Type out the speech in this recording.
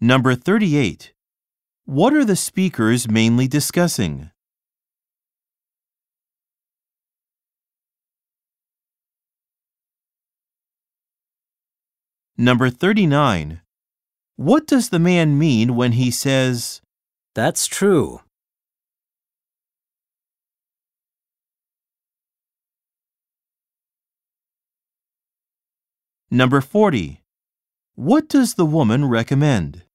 Number 38. What are the speakers mainly discussing? Number 39. What does the man mean when he says, That's true. Number 40. What does the woman recommend?